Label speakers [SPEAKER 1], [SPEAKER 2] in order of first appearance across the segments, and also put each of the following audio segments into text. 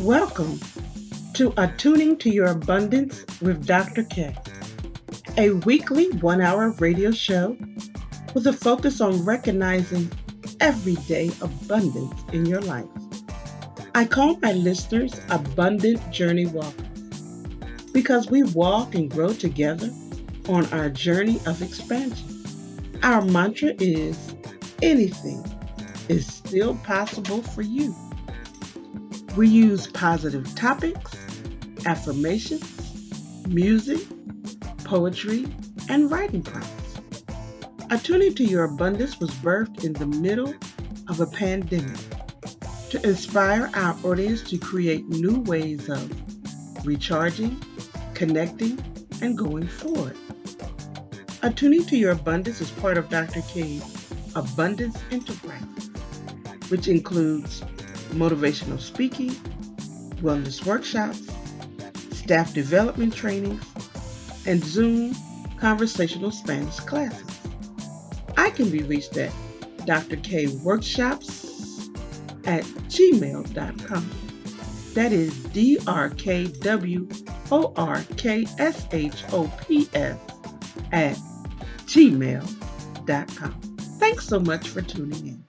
[SPEAKER 1] Welcome to Attuning to Your Abundance with Dr. K, a weekly one hour radio show with a focus on recognizing everyday abundance in your life. I call my listeners Abundant Journey Walkers because we walk and grow together on our journey of expansion. Our mantra is anything is still possible for you. We use positive topics, affirmations, music, poetry, and writing prompts. Attuning to Your Abundance was birthed in the middle of a pandemic to inspire our audience to create new ways of recharging, connecting, and going forward. Attuning to Your Abundance is part of Dr. K's Abundance Enterprise, which includes motivational speaking, wellness workshops, staff development trainings, and Zoom conversational Spanish classes. I can be reached at drkworkshops at gmail.com. That is D R K W O R K S H O P S at gmail.com. Thanks so much for tuning in.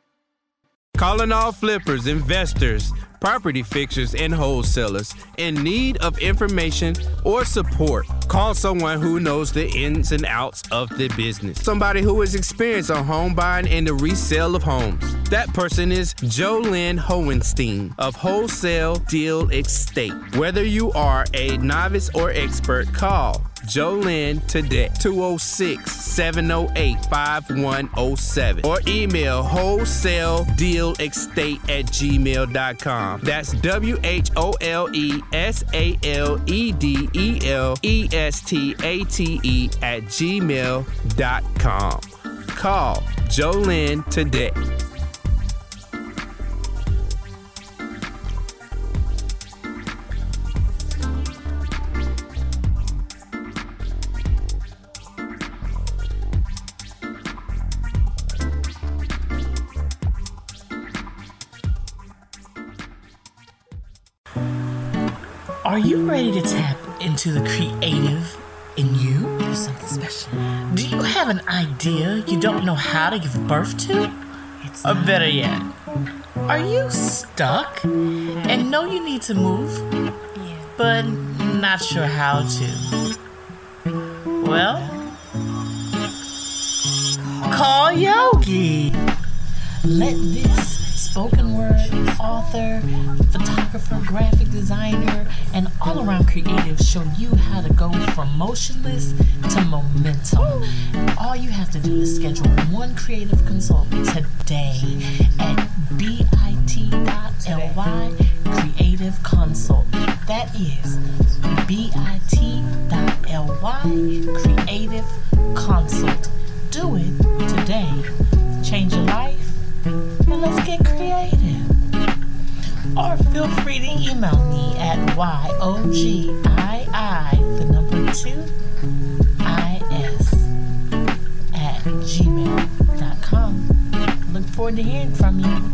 [SPEAKER 2] Calling all flippers, investors, property fixers, and wholesalers in need of information or support. Call someone who knows the ins and outs of the business. Somebody who is experienced on home buying and the resale of homes. That person is Jolynn Hohenstein of Wholesale Deal Estate. Whether you are a novice or expert, call Jolynn today, 206 708 5107, or email wholesale deal estate at gmail.com. That's W H O L E S A L E D E L E S T A T E at gmail.com. Call Jolynn today.
[SPEAKER 3] Into the creative in you? Do something special. Do you have an idea you don't know how to give birth to? It's or better yet, are you stuck and know you need to move, but not sure how to? Well, call Yogi. Let this spoken word author, photographer, graphic designer, and all around creative show you how to go from motionless to momentum. All you have to do is schedule one creative consult today at bit.ly creative consult. That is bit.ly creative consult. Do it today. Change your life and let's get creative. Or feel free to email me at YOGII, the number two, IS, at gmail.com. Look forward to hearing from you.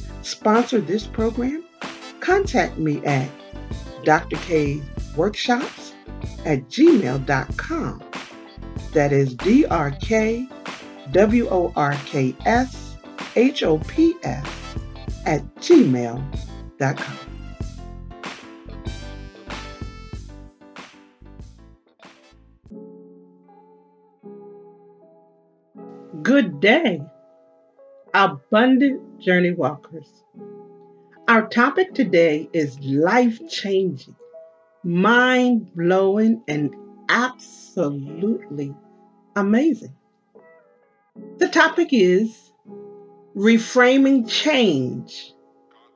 [SPEAKER 1] sponsor this program, contact me at Dr. K Workshops at gmail.com. That is D R K W O R K S H O P S at gmail.com. Good day, abundant journey walkers. Our topic today is life changing, mind blowing, and absolutely amazing. The topic is reframing change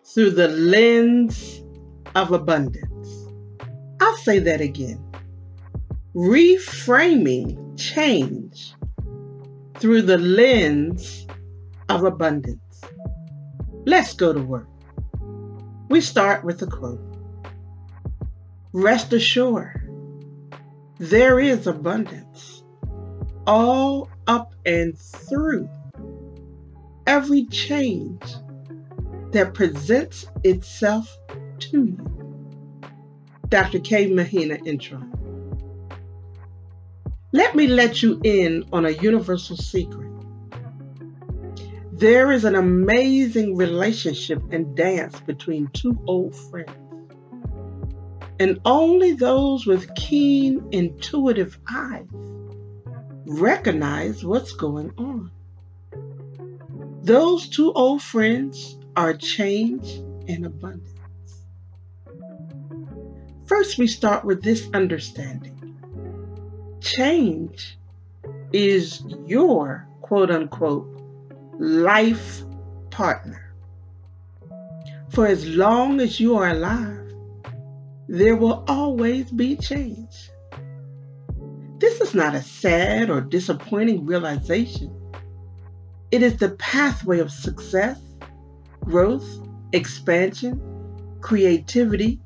[SPEAKER 1] through the lens of abundance. I'll say that again. Reframing change through the lens of abundance. Let's go to work. We start with a quote Rest assured, there is abundance all up and through every change that presents itself to you. Dr. K. Mahina intro. Let me let you in on a universal secret. There is an amazing relationship and dance between two old friends. And only those with keen, intuitive eyes recognize what's going on. Those two old friends are change and abundance. First, we start with this understanding change is your quote unquote life partner. For as long as you are alive, there will always be change. This is not a sad or disappointing realization. It is the pathway of success, growth, expansion, creativity,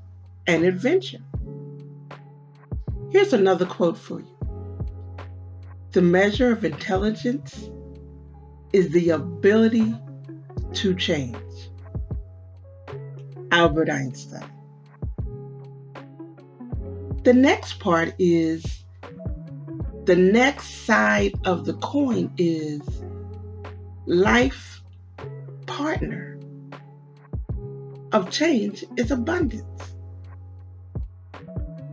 [SPEAKER 1] and adventure. Here's another quote for you The measure of intelligence is the ability to change. Albert Einstein. The next part is the next side of the coin is life partner of change is abundance.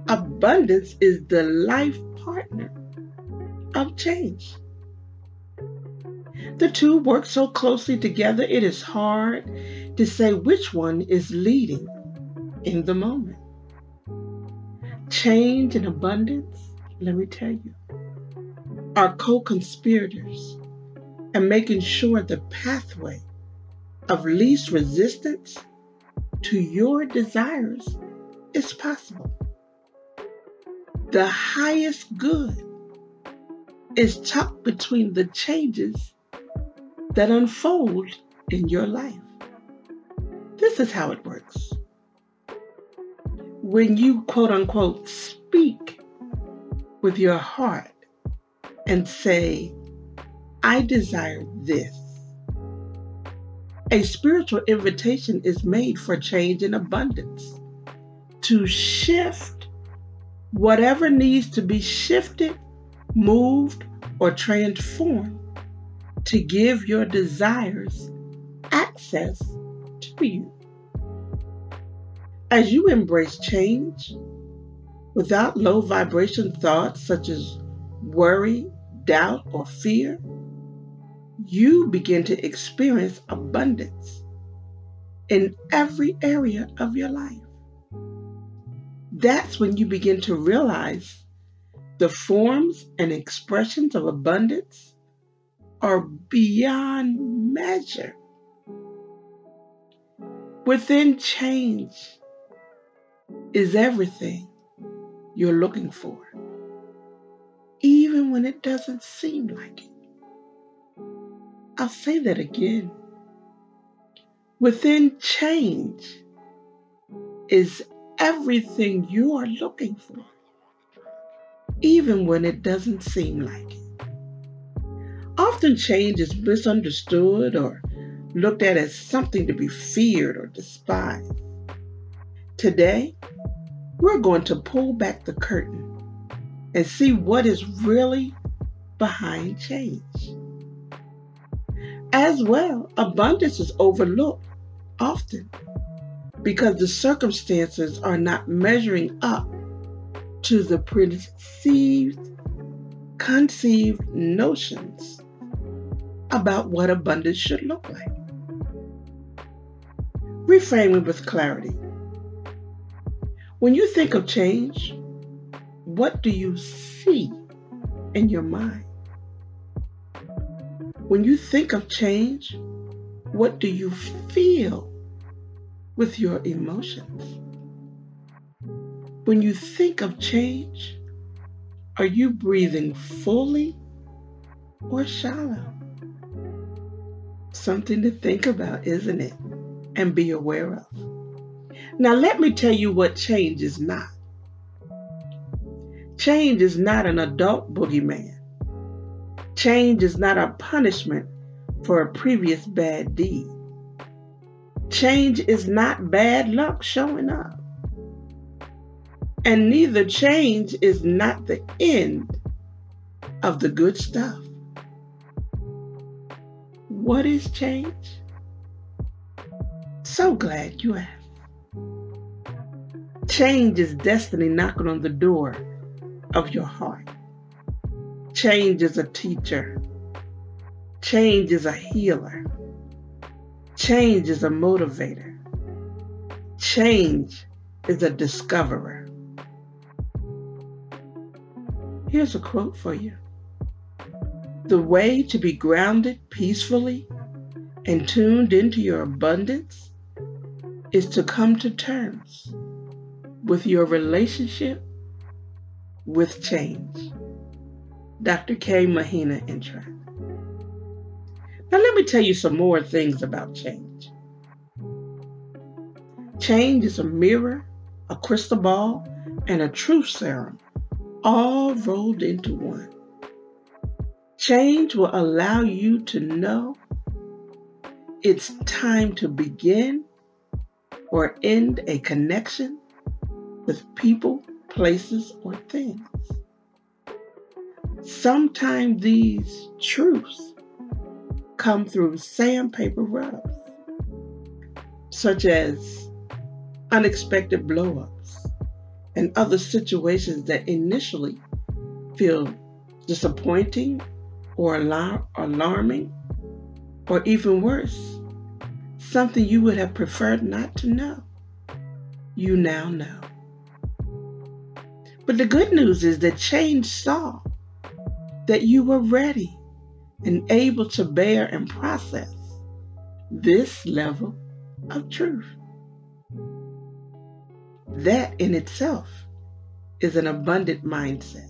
[SPEAKER 1] Abundance is the life partner of change. The two work so closely together, it is hard to say which one is leading in the moment. Change and abundance, let me tell you, are co conspirators and making sure the pathway of least resistance to your desires is possible. The highest good is tucked between the changes that unfold in your life. This is how it works. When you quote unquote speak with your heart and say, I desire this, a spiritual invitation is made for change and abundance to shift whatever needs to be shifted, moved, or transformed to give your desires access to you. As you embrace change without low vibration thoughts such as worry, doubt, or fear, you begin to experience abundance in every area of your life. That's when you begin to realize the forms and expressions of abundance are beyond measure. Within change is everything you're looking for, even when it doesn't seem like it. I'll say that again. Within change is everything you are looking for, even when it doesn't seem like it. Often change is misunderstood or looked at as something to be feared or despised. Today, we're going to pull back the curtain and see what is really behind change. As well, abundance is overlooked often because the circumstances are not measuring up to the perceived, conceived notions about what abundance should look like. Reframing with clarity. When you think of change, what do you see in your mind? When you think of change, what do you feel with your emotions? When you think of change, are you breathing fully or shallow? Something to think about, isn't it? And be aware of. Now, let me tell you what change is not. Change is not an adult boogeyman. Change is not a punishment for a previous bad deed. Change is not bad luck showing up. And neither change is not the end of the good stuff. What is change? So glad you asked. Change is destiny knocking on the door of your heart. Change is a teacher. Change is a healer. Change is a motivator. Change is a discoverer. Here's a quote for you The way to be grounded peacefully and tuned into your abundance is to come to terms with your relationship with change. Dr. K. Mahina Intro. Now, let me tell you some more things about change. Change is a mirror, a crystal ball, and a truth serum all rolled into one. Change will allow you to know it's time to begin or end a connection with people, places, or things. Sometimes these truths come through sandpaper rubs, such as unexpected blowups and other situations that initially feel disappointing or alar- alarming, or even worse, something you would have preferred not to know. You now know. But the good news is that change saw that you were ready and able to bear and process this level of truth. That in itself is an abundant mindset.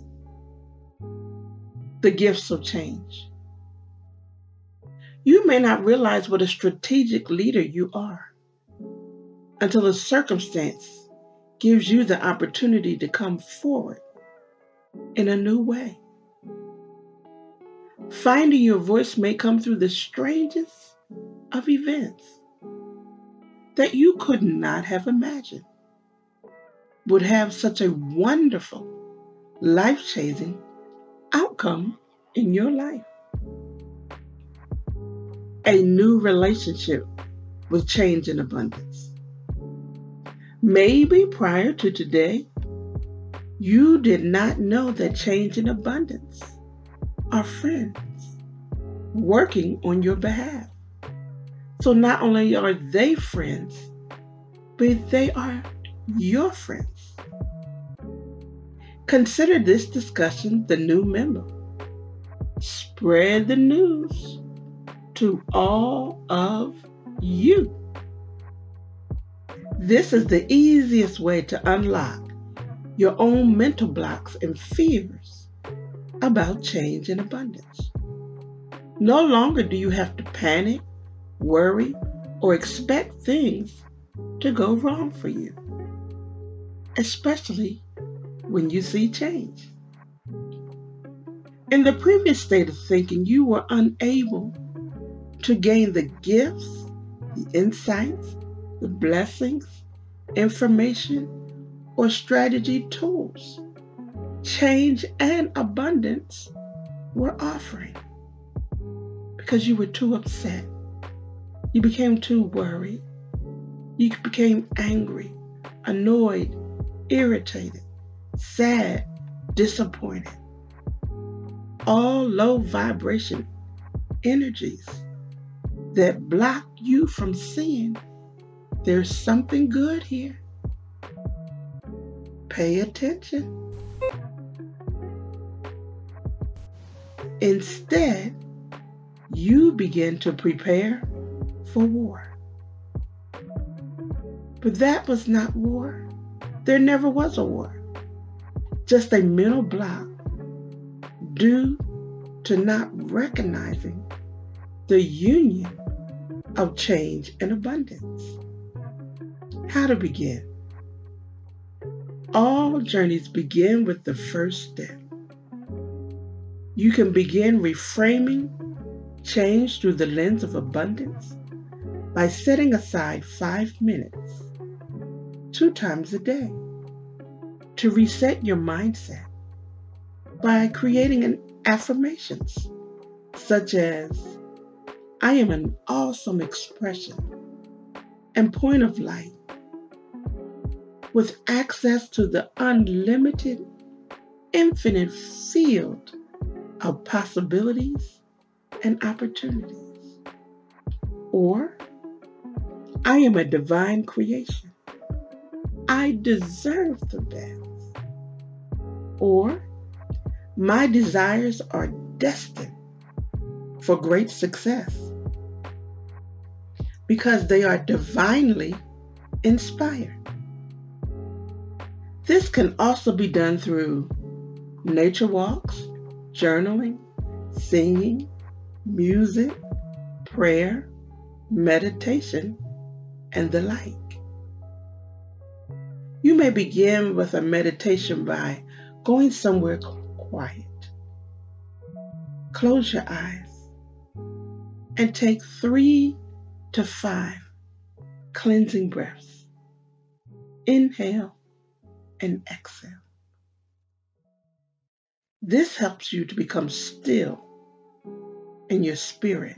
[SPEAKER 1] The gifts of change. You may not realize what a strategic leader you are until a circumstance gives you the opportunity to come forward in a new way. Finding your voice may come through the strangest of events that you could not have imagined would have such a wonderful, life changing outcome in your life. A new relationship with change in abundance. Maybe prior to today, you did not know that change in abundance are friends working on your behalf. So not only are they friends, but they are your friends. Consider this discussion the new member. Spread the news to all of you. This is the easiest way to unlock your own mental blocks and fears about change and abundance. No longer do you have to panic, worry, or expect things to go wrong for you especially when you see change. In the previous state of thinking, you were unable to gain the gifts, the insights, the blessings, information, or strategy tools change and abundance were offering because you were too upset. You became too worried. You became angry, annoyed, irritated, sad, disappointed. All low vibration energies that block you from seeing There's something good here. Pay attention. Instead, you begin to prepare for war. But that was not war. There never was a war. Just a mental block due to not recognizing the union of change and abundance. How to begin? All journeys begin with the first step. You can begin reframing change through the lens of abundance by setting aside five minutes, two times a day, to reset your mindset by creating an affirmations such as I am an awesome expression and point of light with access to the unlimited, infinite field of possibilities and opportunities. Or, I am a divine creation. I deserve the best. Or, my desires are destined for great success because they are divinely inspired. This can also be done through nature walks, journaling, singing, music, prayer, meditation, and the like. You may begin with a meditation by going somewhere quiet. Close your eyes and take three to five cleansing breaths. Inhale and exhale. This helps you to become still in your spirit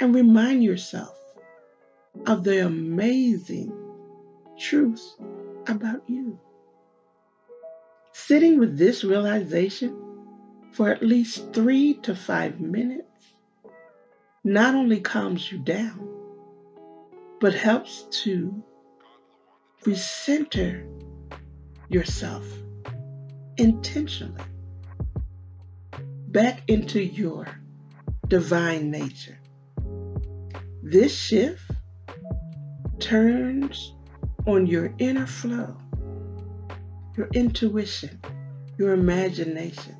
[SPEAKER 1] and remind yourself of the amazing truth about you. Sitting with this realization for at least three to five minutes not only calms you down, but helps to recenter yourself intentionally back into your divine nature. This shift turns on your inner flow, your intuition, your imagination,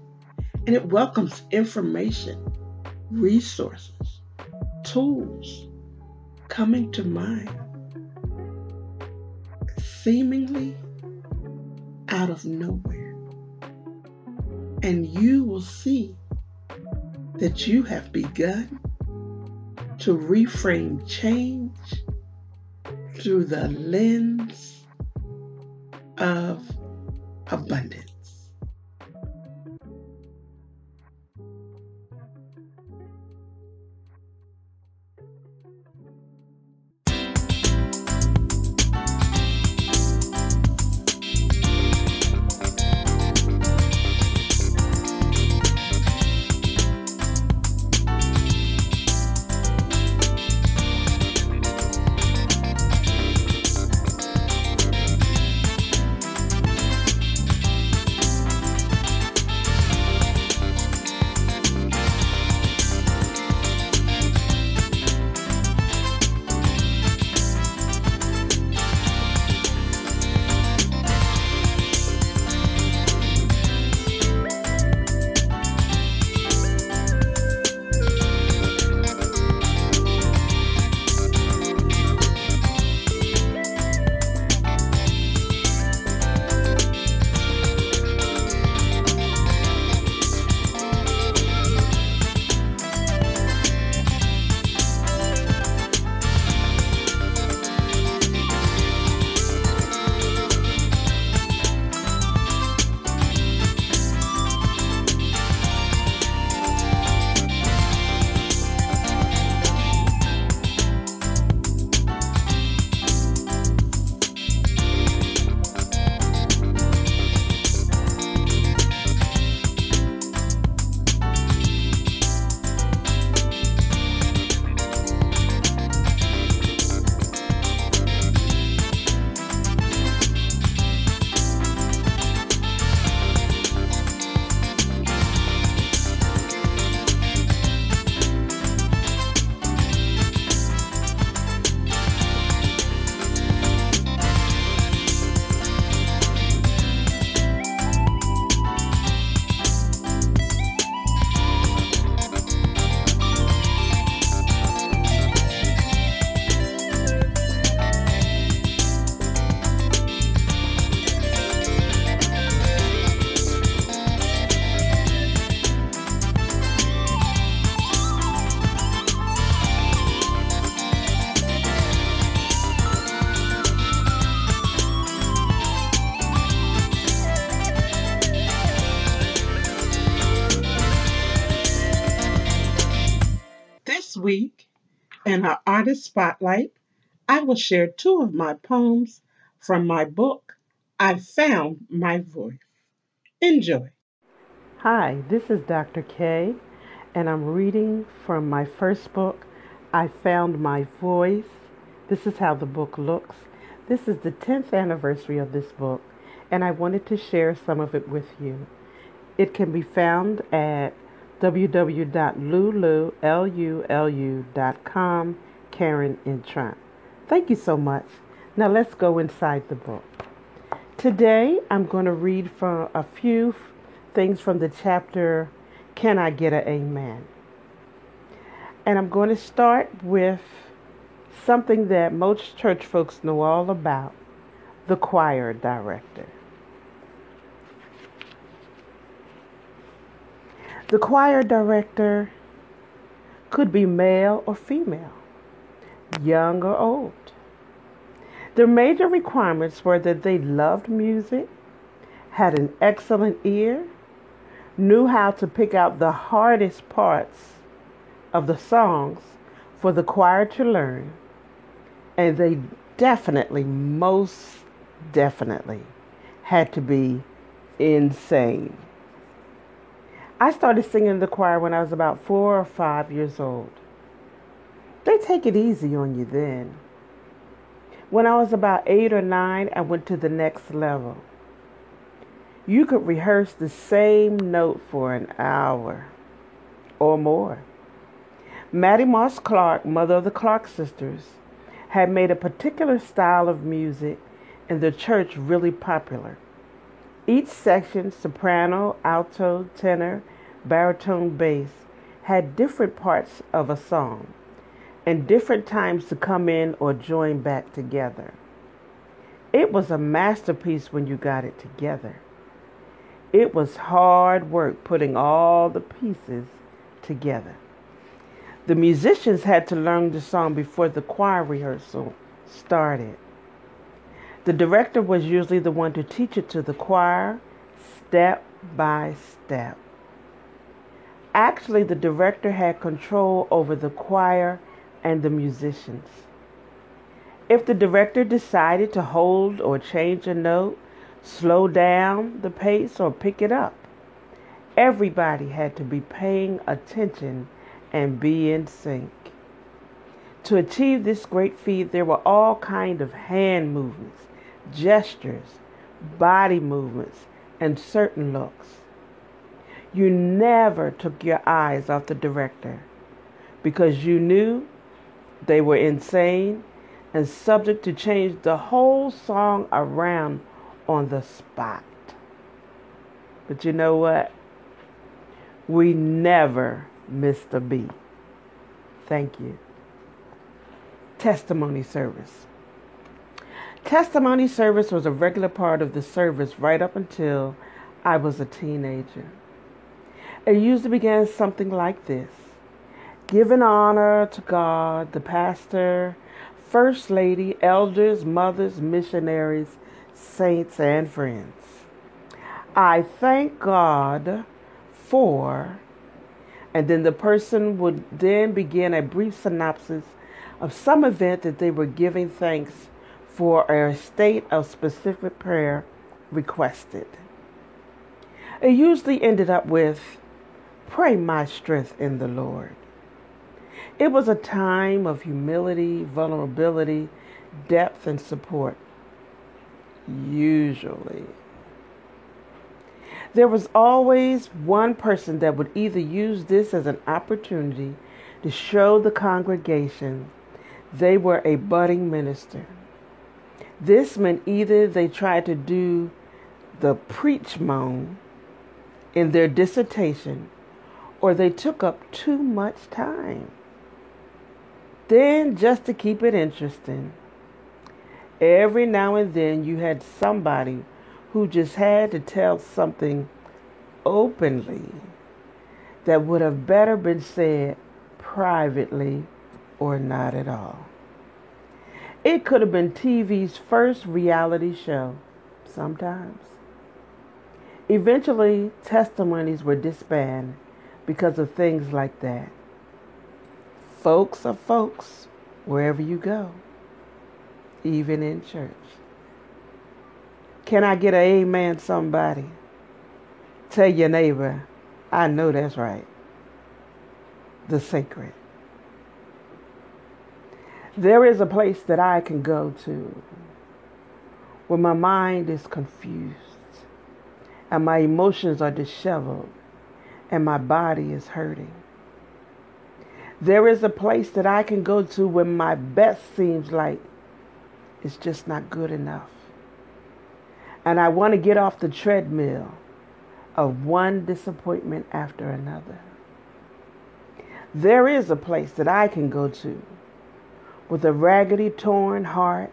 [SPEAKER 1] and it welcomes information, resources, tools coming to mind seemingly out of nowhere. And you will see that you have begun to reframe change through the lens of abundance.
[SPEAKER 4] Our artist spotlight, I will share two of my poems from my book, I Found My Voice. Enjoy.
[SPEAKER 1] Hi, this is Dr. K, and I'm reading from my first book, I Found My Voice. This is how the book looks. This is the 10th anniversary of this book, and I wanted to share some of it with you. It can be found at www.lulu.com, Karen Intrant. Thank you so much. Now let's go inside the book. Today I'm going to read from a few things from the chapter Can I Get an Amen? And I'm going to start with something that most church folks know all about the choir director. The choir director could be male or female, young or old. The major requirements were that they loved music, had an excellent ear, knew how to pick out the hardest parts of the songs for the choir to learn, and they definitely, most definitely, had to be insane. I started singing in the choir when I was about four or five years old. They take it easy on you then. When I was about eight or nine, I went to the next level. You could rehearse the same note for an hour or more. Mattie Moss Clark, mother of the Clark sisters, had made a particular style of music in the church really popular. Each section, soprano, alto, tenor, baritone, bass, had different parts of a song and different times to come in or join back together. It was a masterpiece when you got it together. It was hard work putting all the pieces together. The musicians had to learn the song before the choir rehearsal started. The director was usually the one to teach it to the choir step by step. Actually, the director had control over the choir and the musicians. If the director decided to hold or change a note, slow down the pace, or pick it up, everybody had to be paying attention and be in sync. To achieve this great feat, there were all kinds of hand movements, gestures, body movements, and certain looks. You never took your eyes off the director because you knew they were insane and subject to change the whole song around on the spot. But you know what? We never missed a beat. Thank you. Testimony service. Testimony service was a regular part of the service right up until I was a teenager. It usually began something like this giving honor to God, the pastor, first lady, elders, mothers, missionaries, saints, and friends. I thank God for, and then the person would then begin a brief synopsis of some event that they were giving thanks for or a state of specific prayer requested. It usually ended up with, Pray my strength in the Lord. It was a time of humility, vulnerability, depth, and support. Usually. There was always one person that would either use this as an opportunity to show the congregation they were a budding minister. This meant either they tried to do the preach moan in their dissertation or they took up too much time. Then, just to keep it interesting, every now and then you had somebody who just had to tell something openly that would have better been said privately or not at all. It could have been TV's first reality show, sometimes. Eventually, testimonies were disbanded because of things like that. folks are folks wherever you go, even in church. Can I get an amen, somebody? Tell your neighbor, I know that's right. The sacred. There is a place that I can go to where my mind is confused and my emotions are disheveled and my body is hurting. There is a place that I can go to when my best seems like it's just not good enough. And I want to get off the treadmill of one disappointment after another. There is a place that I can go to with a raggedy, torn heart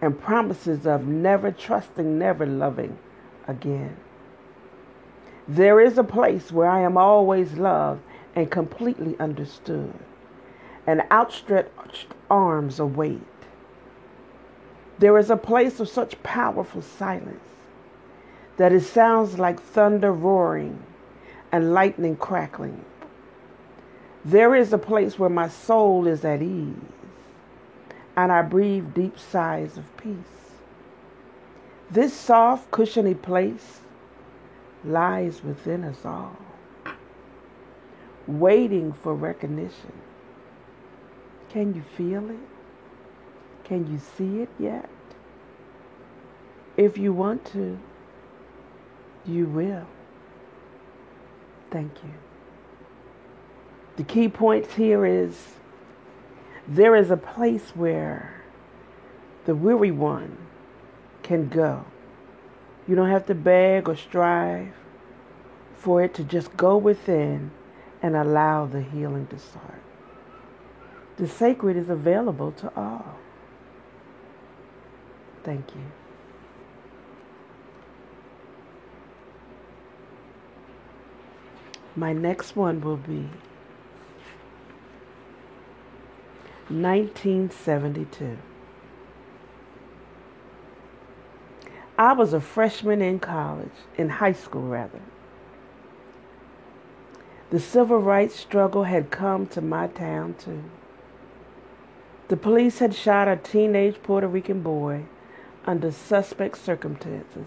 [SPEAKER 1] and promises of never trusting, never loving again. There is a place where I am always loved and completely understood, and outstretched arms await. There is a place of such powerful silence that it sounds like thunder roaring and lightning crackling. There is a place where my soul is at ease and I breathe deep sighs of peace. This soft, cushiony place lies within us all, waiting for recognition. Can you feel it? Can you see it yet? If you want to, you will. Thank you. The key points here is there is a place where the weary one can go. You don't have to beg or strive for it to just go within and allow the healing to start. The sacred is available to all. Thank you. My next one will be 1972. I was a freshman in college, in high school rather. The civil rights struggle had come to my town too. The police had shot a teenage Puerto Rican boy under suspect circumstances,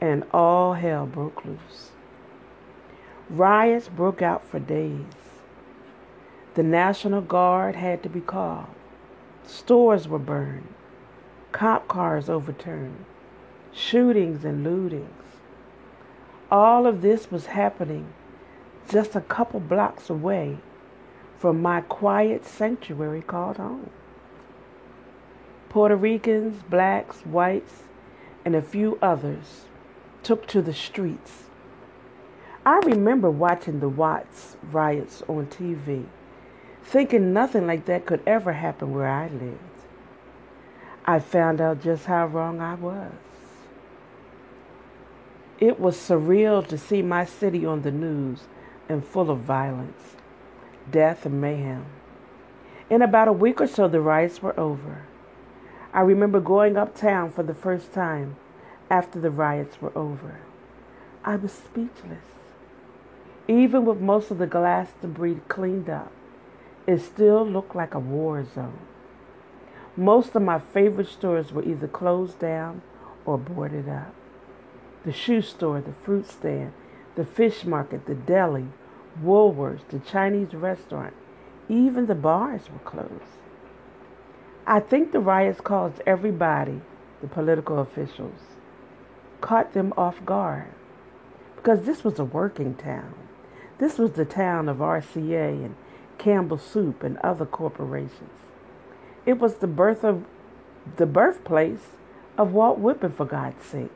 [SPEAKER 1] and all hell broke loose. Riots broke out for days. The National Guard had to be called. Stores were burned. Cop cars overturned. Shootings and lootings. All of this was happening just a couple blocks away from my quiet sanctuary called home. Puerto Ricans, blacks, whites, and a few others took to the streets. I remember watching the Watts riots on TV thinking nothing like that could ever happen where I lived. I found out just how wrong I was. It was surreal to see my city on the news and full of violence, death, and mayhem. In about a week or so, the riots were over. I remember going uptown for the first time after the riots were over. I was speechless. Even with most of the glass debris cleaned up, it still looked like a war zone. Most of my favorite stores were either closed down or boarded up. The shoe store, the fruit stand, the fish market, the deli, Woolworths, the Chinese restaurant, even the bars were closed. I think the riots caused everybody, the political officials, caught them off guard because this was a working town. This was the town of RCA and Campbell Soup, and other corporations. It was the birth of the birthplace of Walt Whitman, for God's sake.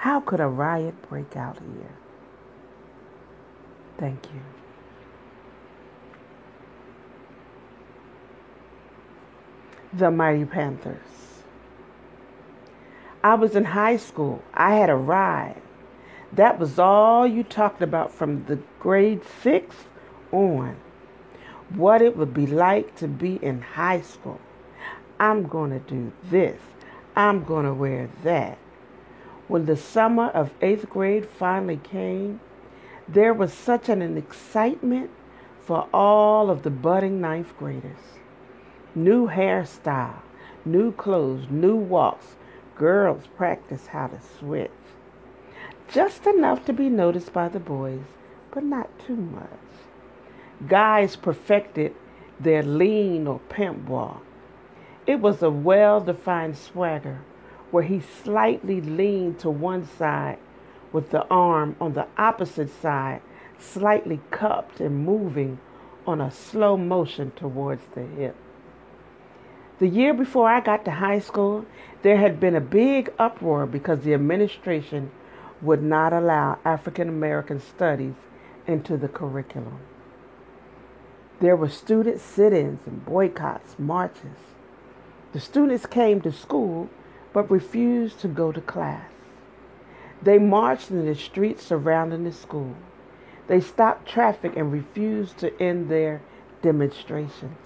[SPEAKER 1] How could a riot break out here? Thank you. The Mighty Panthers. I was in high school. I had a ride. That was all you talked about from the grade six on what it would be like to be in high school. I'm going to do this. I'm going to wear that. When the summer of eighth grade finally came, there was such an excitement for all of the budding ninth graders. New hairstyle, new clothes, new walks. Girls practice how to switch. Just enough to be noticed by the boys, but not too much. Guys perfected their lean or pimp walk. It was a well defined swagger where he slightly leaned to one side with the arm on the opposite side slightly cupped and moving on a slow motion towards the hip. The year before I got to high school, there had been a big uproar because the administration would not allow African American studies into the curriculum. There were student sit ins and boycotts, marches. The students came to school but refused to go to class. They marched in the streets surrounding the school. They stopped traffic and refused to end their demonstrations.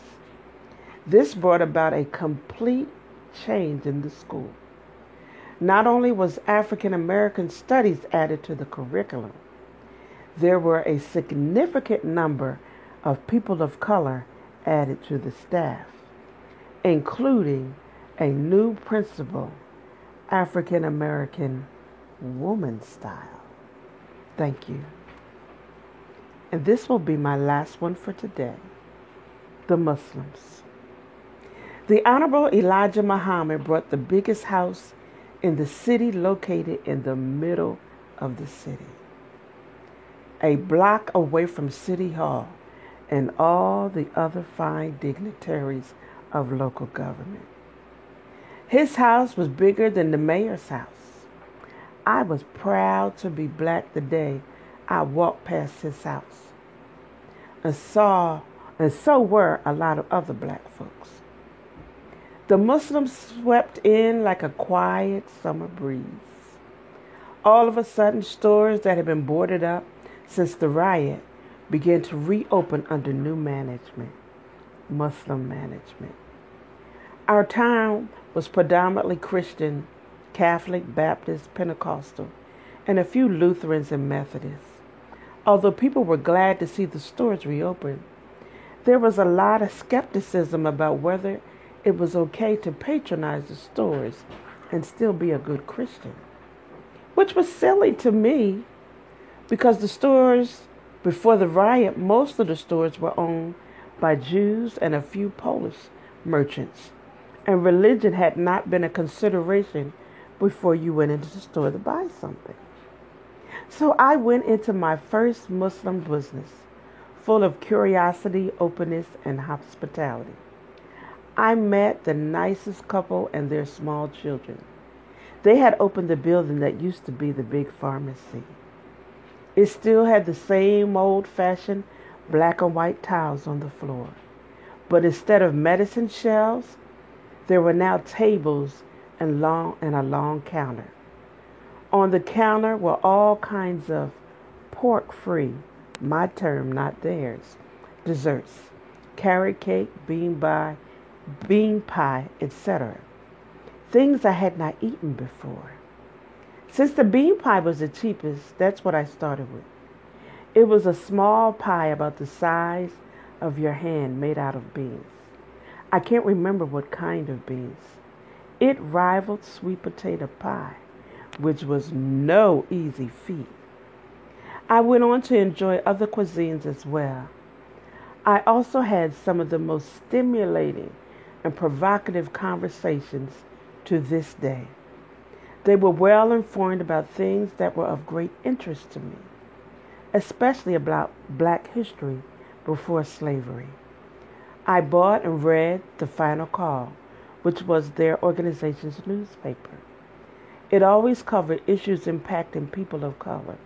[SPEAKER 1] This brought about a complete change in the school. Not only was African American studies added to the curriculum, there were a significant number of people of color added to the staff, including a new principal, African American woman style. Thank you. And this will be my last one for today the Muslims. The Honorable Elijah Muhammad brought the biggest house in the city located in the middle of the city, a block away from City Hall and all the other fine dignitaries of local government. His house was bigger than the mayor's house. I was proud to be black the day I walked past his house and saw, and so were a lot of other black folks. The Muslims swept in like a quiet summer breeze. All of a sudden, stores that had been boarded up since the riot began to reopen under new management, Muslim management. Our town was predominantly Christian, Catholic, Baptist, Pentecostal, and a few Lutherans and Methodists. Although people were glad to see the stores reopen, there was a lot of skepticism about whether it was okay to patronize the stores and still be a good Christian, which was silly to me because the stores before the riot, most of the stores were owned by Jews and a few Polish merchants, and religion had not been a consideration before you went into the store to buy something. So I went into my first Muslim business, full of curiosity, openness, and hospitality. I met the nicest couple and their small children. They had opened the building that used to be the big pharmacy. It still had the same old fashioned black and white tiles on the floor. But instead of medicine shelves, there were now tables and long and a long counter. On the counter were all kinds of pork free, my term, not theirs, desserts, carrot cake, bean pie, bean pie, etc. Things I had not eaten before. Since the bean pie was the cheapest, that's what I started with. It was a small pie about the size of your hand made out of beans. I can't remember what kind of beans. It rivaled sweet potato pie, which was no easy feat. I went on to enjoy other cuisines as well. I also had some of the most stimulating and provocative conversations to this day. They were well informed about things that were of great interest to me, especially about black history before slavery. I bought and read The Final Call, which was their organization's newspaper. It always covered issues impacting people of color,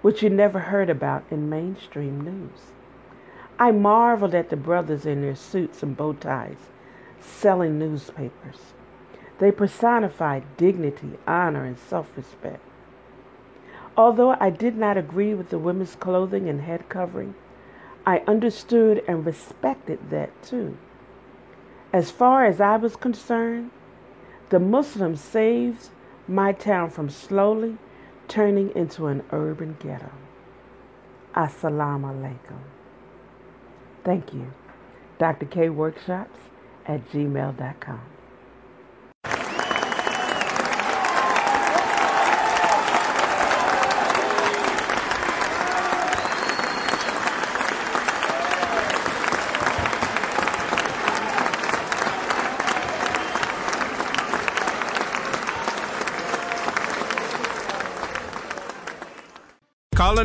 [SPEAKER 1] which you never heard about in mainstream news. I marveled at the brothers in their suits and bow ties selling newspapers. They personified dignity, honor, and self respect. Although I did not agree with the women's clothing and head covering, I understood and respected that too. As far as I was concerned, the Muslims saved my town from slowly turning into an urban ghetto. Assalamu alaikum.
[SPEAKER 5] Thank you. Dr. K Workshops at gmail.com.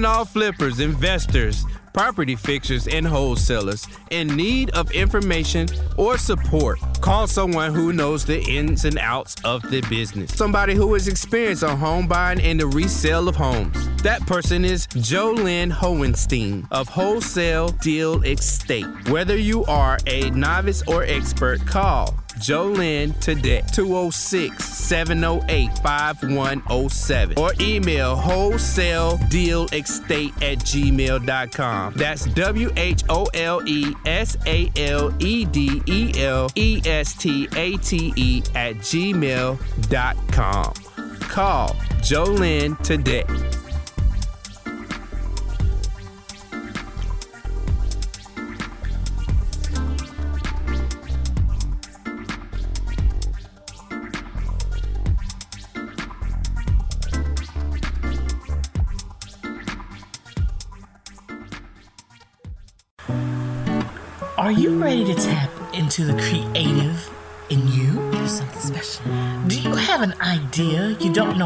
[SPEAKER 2] All flippers, investors, property fixers, and wholesalers in need of information or support. Call someone who knows the ins and outs of the business. Somebody who is experienced on home buying and the resale of homes. That person is Jolynn Hohenstein of Wholesale Deal Estate. Whether you are a novice or expert, call Jolynn today, 206 708 5107, or email wholesale deal estate at gmail.com. That's W H O L E S A L E D E L E S T A T E at gmail.com. Call Jolynn today.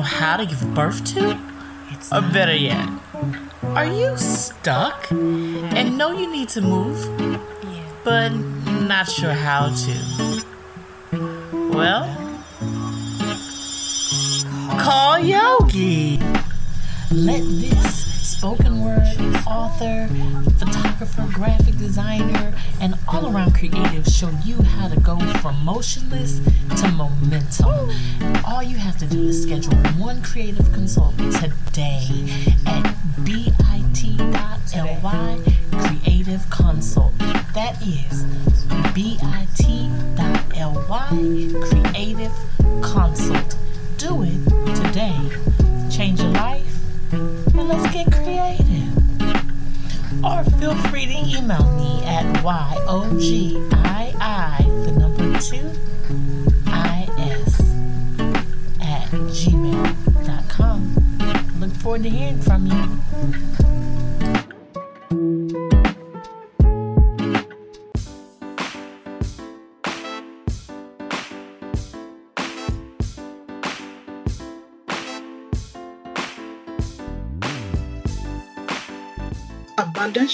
[SPEAKER 3] How to give birth to? It's or better yet, are you stuck and know you need to move, but not sure how to? Well, call Yogi. Let this spoken word author, photographer, graphic designer, and all around creative show you how to go from motionless to momentum. All you have to do is schedule one creative consult today at bit.ly creative consult. That is bit.ly creative consult. Do it today. Or feel free to email me at YOGII, the number two, IS at gmail.com. Look forward to hearing from you.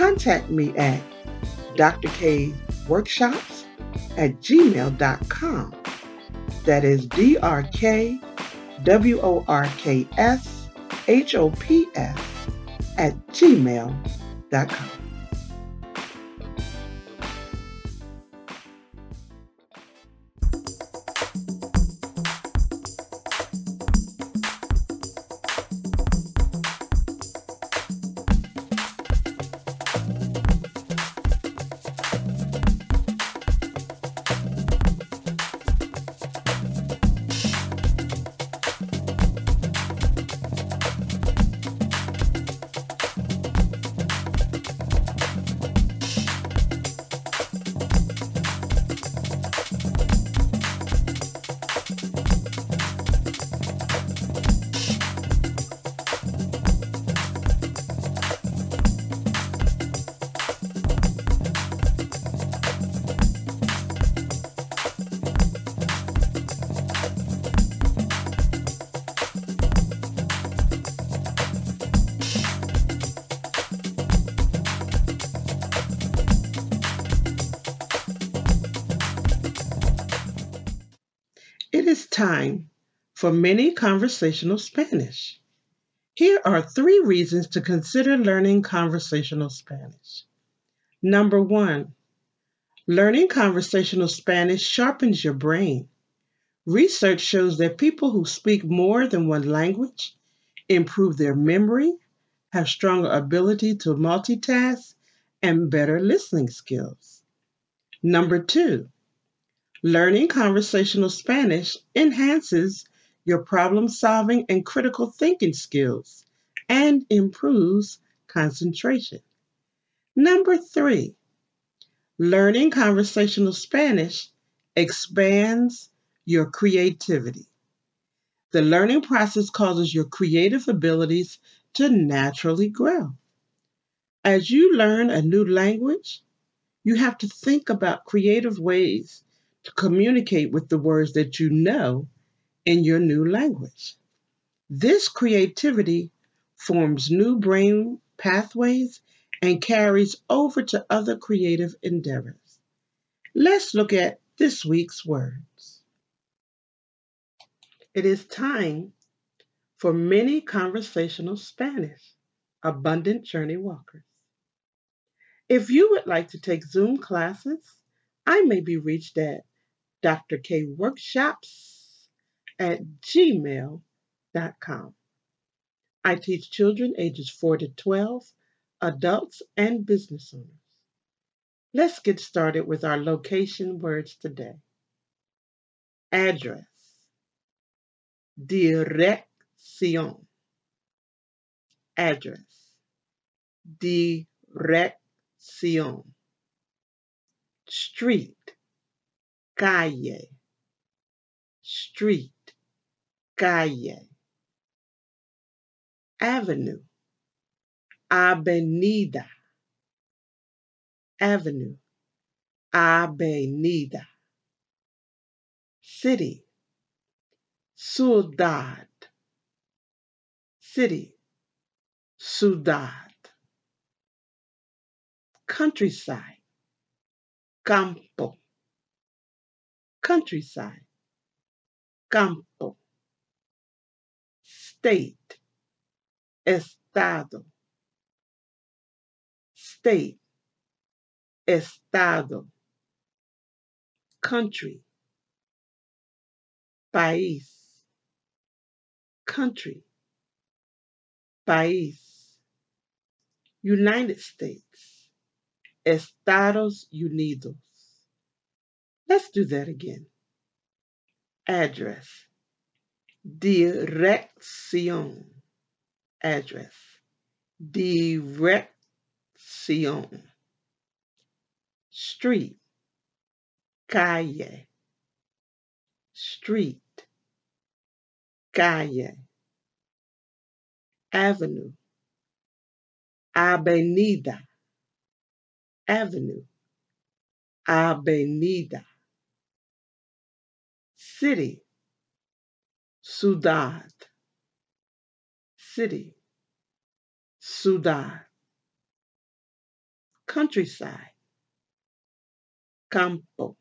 [SPEAKER 1] contact me at drkworkshops at gmail.com. That is D R K W O R K S H O P S at gmail.com. for mini conversational Spanish. Here are three reasons to consider learning conversational Spanish. Number one, learning conversational Spanish sharpens your brain. Research shows that people who speak more than one language improve their memory, have stronger ability to multitask, and better listening skills. Number two, learning conversational Spanish enhances your problem solving and critical thinking skills and improves concentration. Number three, learning conversational Spanish expands your creativity. The learning process causes your creative abilities to naturally grow. As you learn a new language, you have to think about creative ways to communicate with the words that you know in your new language. This creativity forms new brain pathways and carries over to other creative endeavors. Let's look at this week's words. It is time for many conversational Spanish, abundant journey walkers. If you would like to take Zoom classes, I may be reached at Dr. At gmail.com. I teach children ages 4 to 12, adults, and business owners. Let's get started with our location words today. Address. Dirección. Address. Dirección. Street. Calle. Street. Calle. Avenue. Avenida. Avenue. Avenida. City. Ciudad city, ciudad, countryside, campo, countryside, campo, state, estado, state, estado, country, país, country, país, United States, Estados Unidos. Let's do that again. Address, dirección, address, dirección, street, calle, street, calle. Avenue, Avenida, Avenue, Avenida, City, Ciudad, City, Ciudad, Countryside, Campo,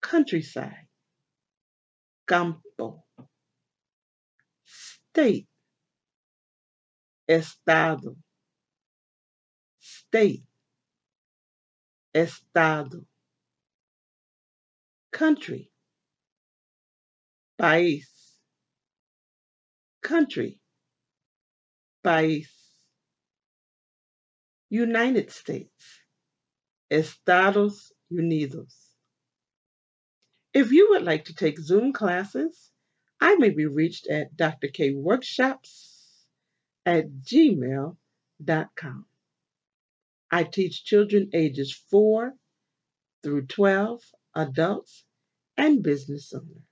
[SPEAKER 1] Countryside, Campo, State, estado, state, estado, country, país, country, país, United States, Estados Unidos. If you would like to take Zoom classes, I may be reached at drkworkshops at gmail.com. I teach children ages 4 through 12, adults, and business owners.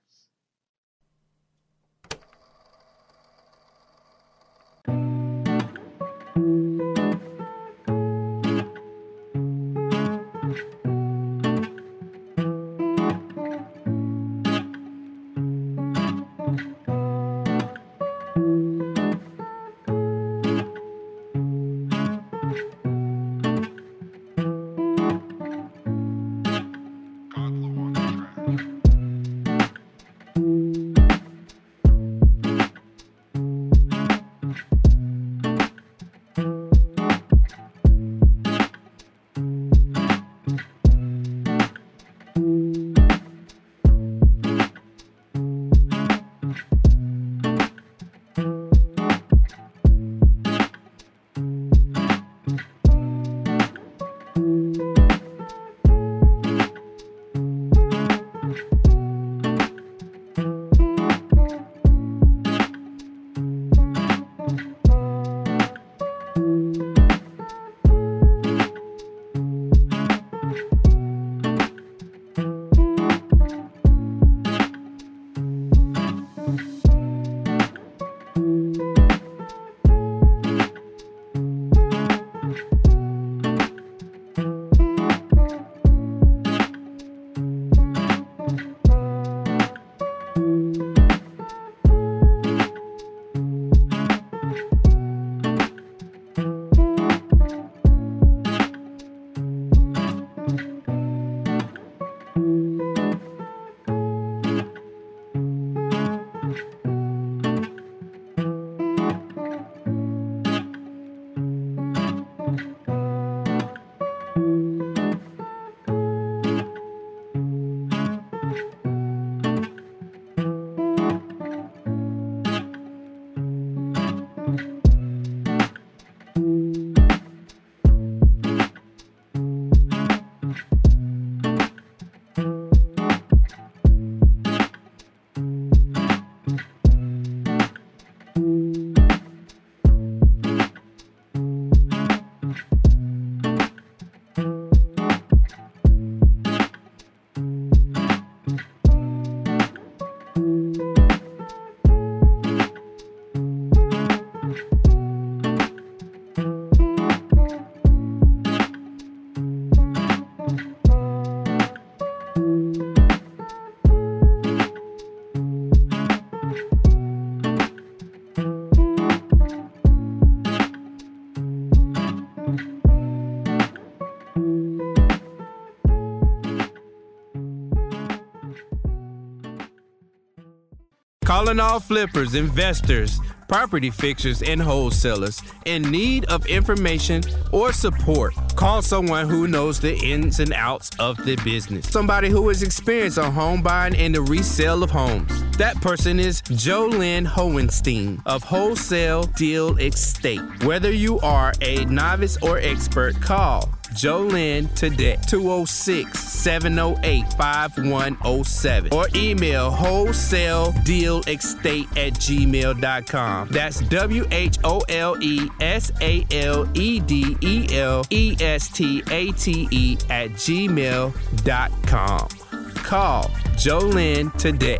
[SPEAKER 2] Calling all flippers, investors, property fixers, and wholesalers in need of information or support. Call someone who knows the ins and outs of the business. Somebody who is experienced on home buying and the resale of homes. That person is Jolynn Hohenstein of Wholesale Deal Estate. Whether you are a novice or expert, call Jolynn today, 206 708 5107, or email wholesale deal estate at gmail.com. That's W H O L E S A L E D E L E S T A T E at gmail.com. Call Jolynn today.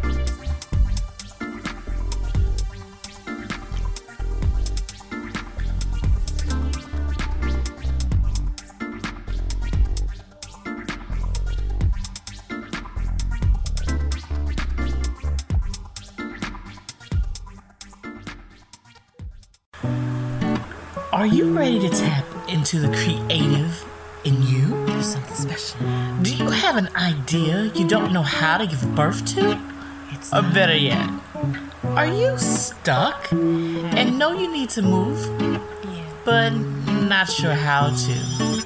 [SPEAKER 3] Are you ready to tap into the creative in you? Do something special. Do you have an idea you don't know how to give birth to? It's or better yet, are you stuck and know you need to move, but not sure how to?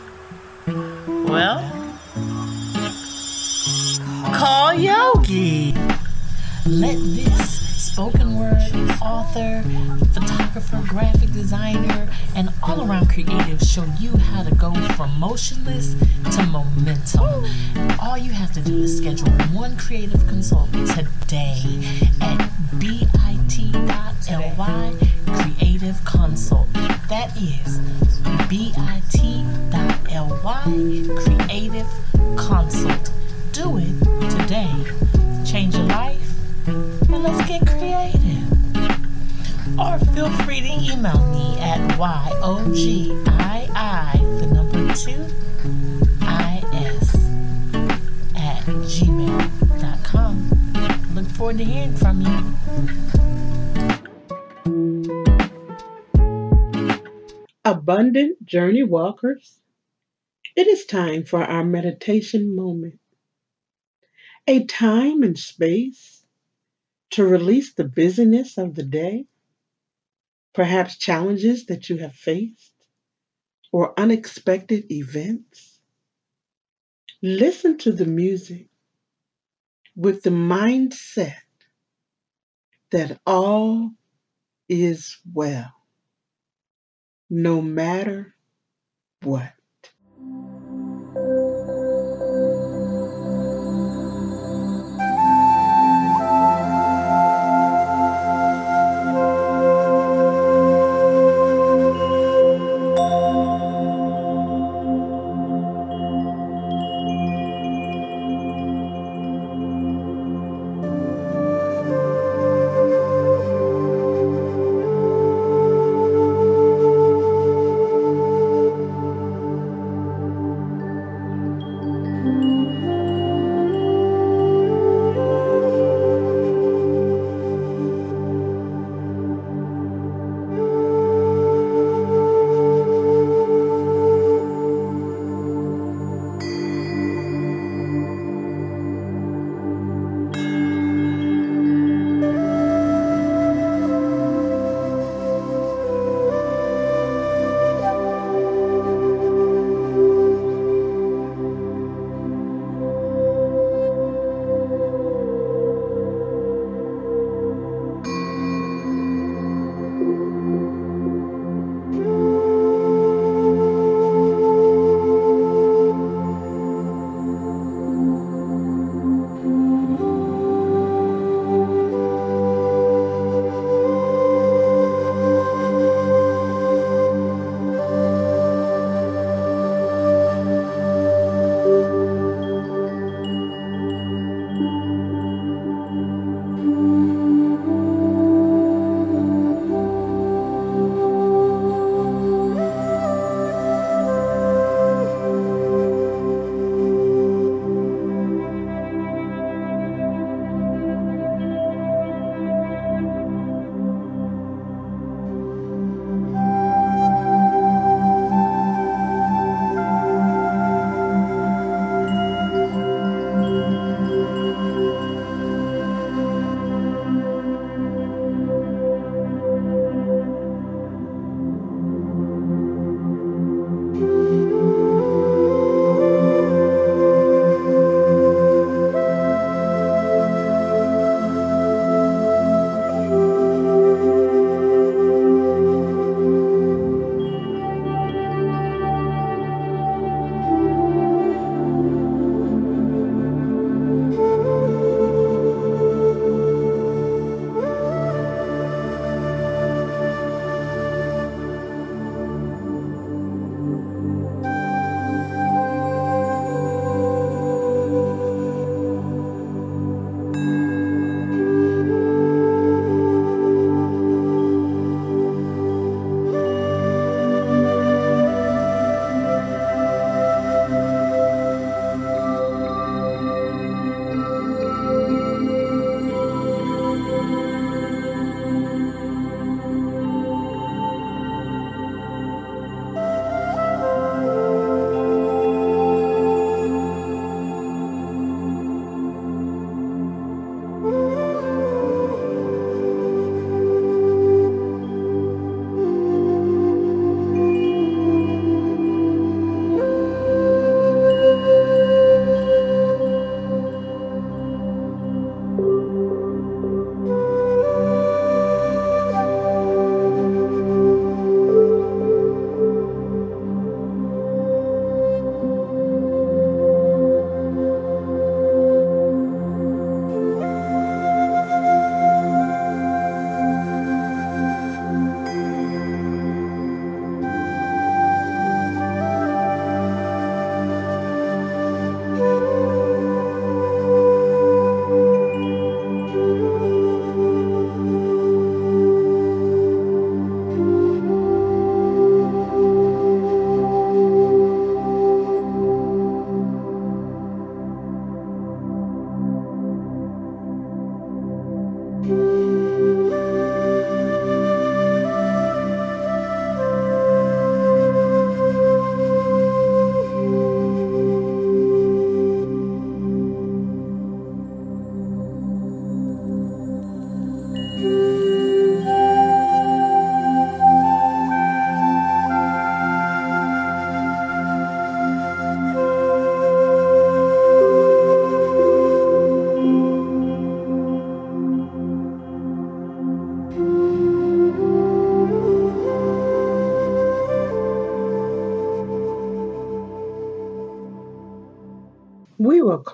[SPEAKER 3] Well, call Yogi. Let this spoken word author, photographer, graphic designer, and all around creative show you how to go from motionless to momentum. All you have to do is schedule one creative consult today at bit.ly creative consult. That is bit.ly creative consult. Do it today. Change your life and let's get creative. Or feel free to email me at YOGII, the number two, IS, at gmail.com. Look forward to hearing from you.
[SPEAKER 1] Abundant Journey Walkers, it is time for our meditation moment. A time and space to release the busyness of the day, perhaps challenges that you have faced, or unexpected events. Listen to the music with the mindset that all is well, no matter what.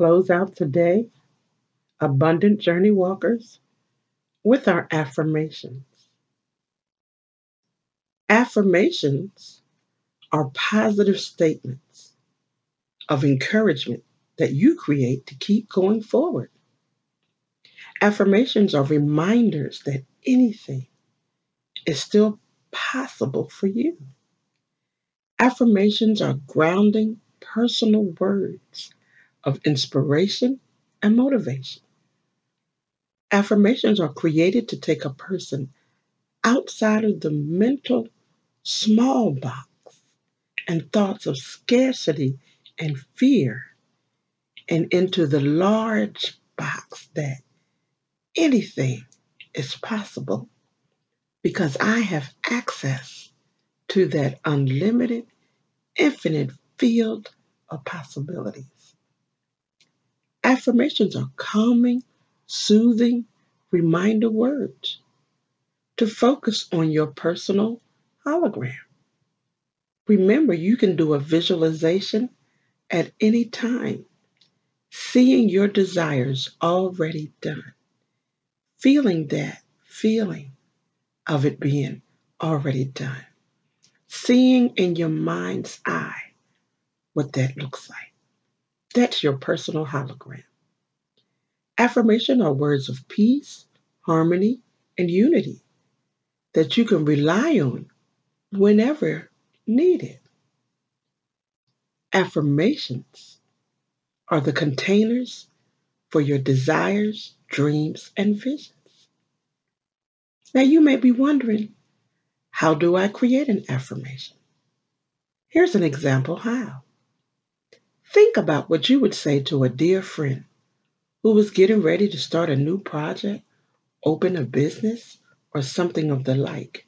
[SPEAKER 1] Close out today, Abundant Journey Walkers, with our affirmations. Affirmations are positive statements of encouragement that you create to keep going forward. Affirmations are reminders that anything is still possible for you. Affirmations are grounding personal words of inspiration and motivation. Affirmations are created to take a person outside of the mental small box and thoughts of scarcity and fear and into the large box that anything is possible because I have access to that unlimited, infinite field of possibilities. Affirmations are calming, soothing reminder words to focus on your personal hologram. Remember, you can do a visualization at any time, seeing your desires already done, feeling that feeling of it being already done, seeing in your mind's eye what that looks like. That's your personal hologram. Affirmation are words of peace, harmony, and unity that you can rely on whenever needed. Affirmations are the containers for your desires, dreams, and visions. Now you may be wondering, how do I create an affirmation? Here's an example how. Think about what you would say to a dear friend who was getting ready to start a new project, open a business, or something of the like.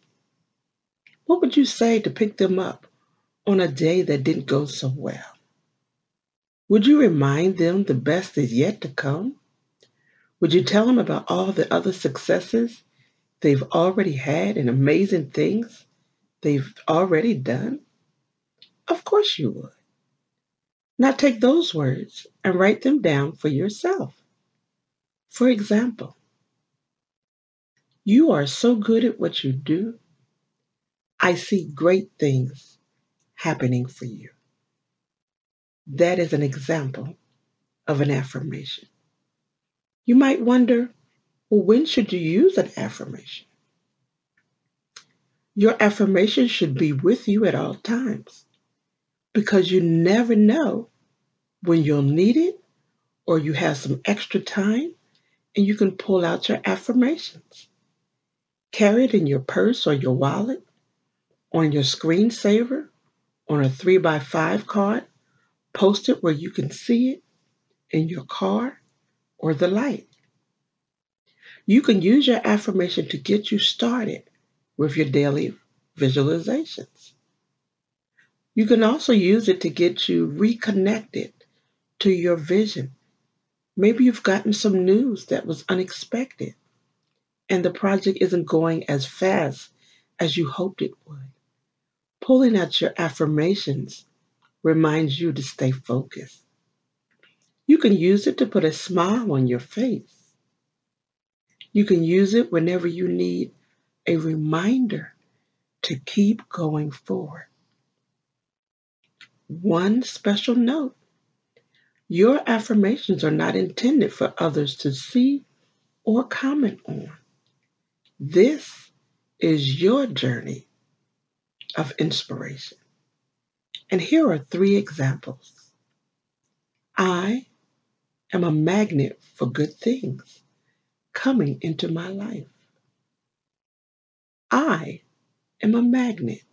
[SPEAKER 1] What would you say to pick them up on a day that didn't go so well? Would you remind them the best is yet to come? Would you tell them about all the other successes they've already had and amazing things they've already done? Of course you would. Now take those words and write them down for yourself. For example, you are so good at what you do I see great things happening for you. That is an example of an affirmation. You might wonder, well, when should you use an affirmation? Your affirmation should be with you at all times because you never know when you'll need it or you have some extra time and you can pull out your affirmations. Carry it in your purse or your wallet on your screensaver, on a 3 by 5 card, post it where you can see it in your car or the light. You can use your affirmation to get you started with your daily visualizations. You can also use it to get you reconnected to your vision. Maybe you've gotten some news that was unexpected and the project isn't going as fast as you hoped it would. Pulling out your affirmations reminds you to stay focused. You can use it to put a smile on your face. You can use it whenever you need a reminder to keep going forward. One special note your affirmations are not intended for others to see or comment on. This is your journey of inspiration. And here are three examples. I am a magnet for good things coming into my life. I am a magnet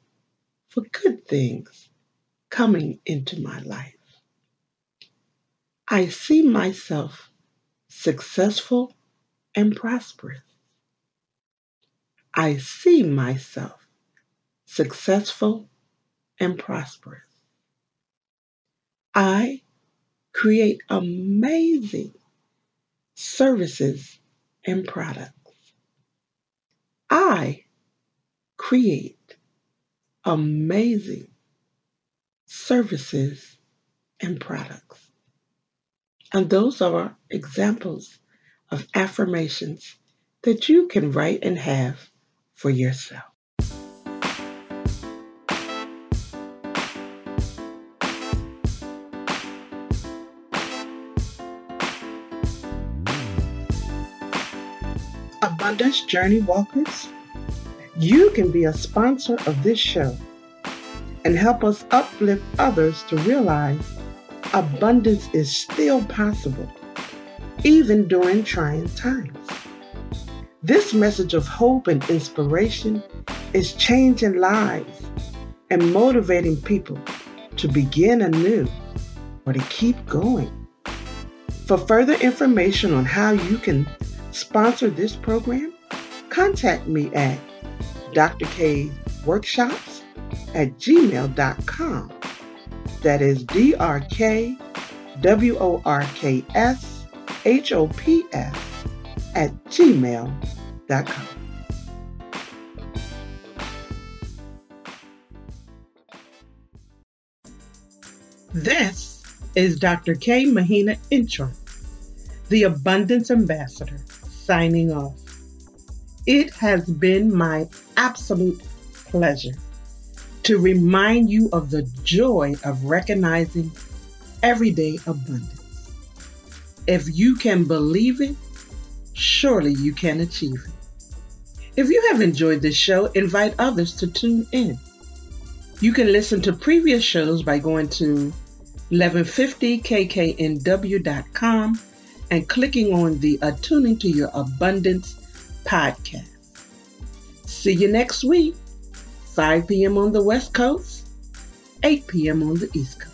[SPEAKER 1] for good things coming into my life. I see myself successful and prosperous. I see myself successful, and prosperous. I create amazing services and products. I create amazing services and products. And those are examples of affirmations that you can write and have for yourself. Abundance Journey Walkers, you can be a sponsor of this show and help us uplift others to realize abundance is still possible, even during trying times. This message of hope and inspiration is changing lives and motivating people to begin anew or to keep going. For further information on how you can sponsor this program, contact me at Dr. K's Workshops at gmail.com. That is D R K W O R K S H O P S at gmail.com. This is Dr. K. Mahina Intro, the Abundance Ambassador, signing off. It has been my absolute pleasure to remind you of the joy of recognizing everyday abundance. If you can believe it, surely you can achieve it. If you have enjoyed this show, invite others to tune in. You can listen to previous shows by going to 1150kknw.com and clicking on the Attuning to Your Abundance podcast. See you next week, 5 p.m. on the West Coast, 8 p.m. on the East Coast.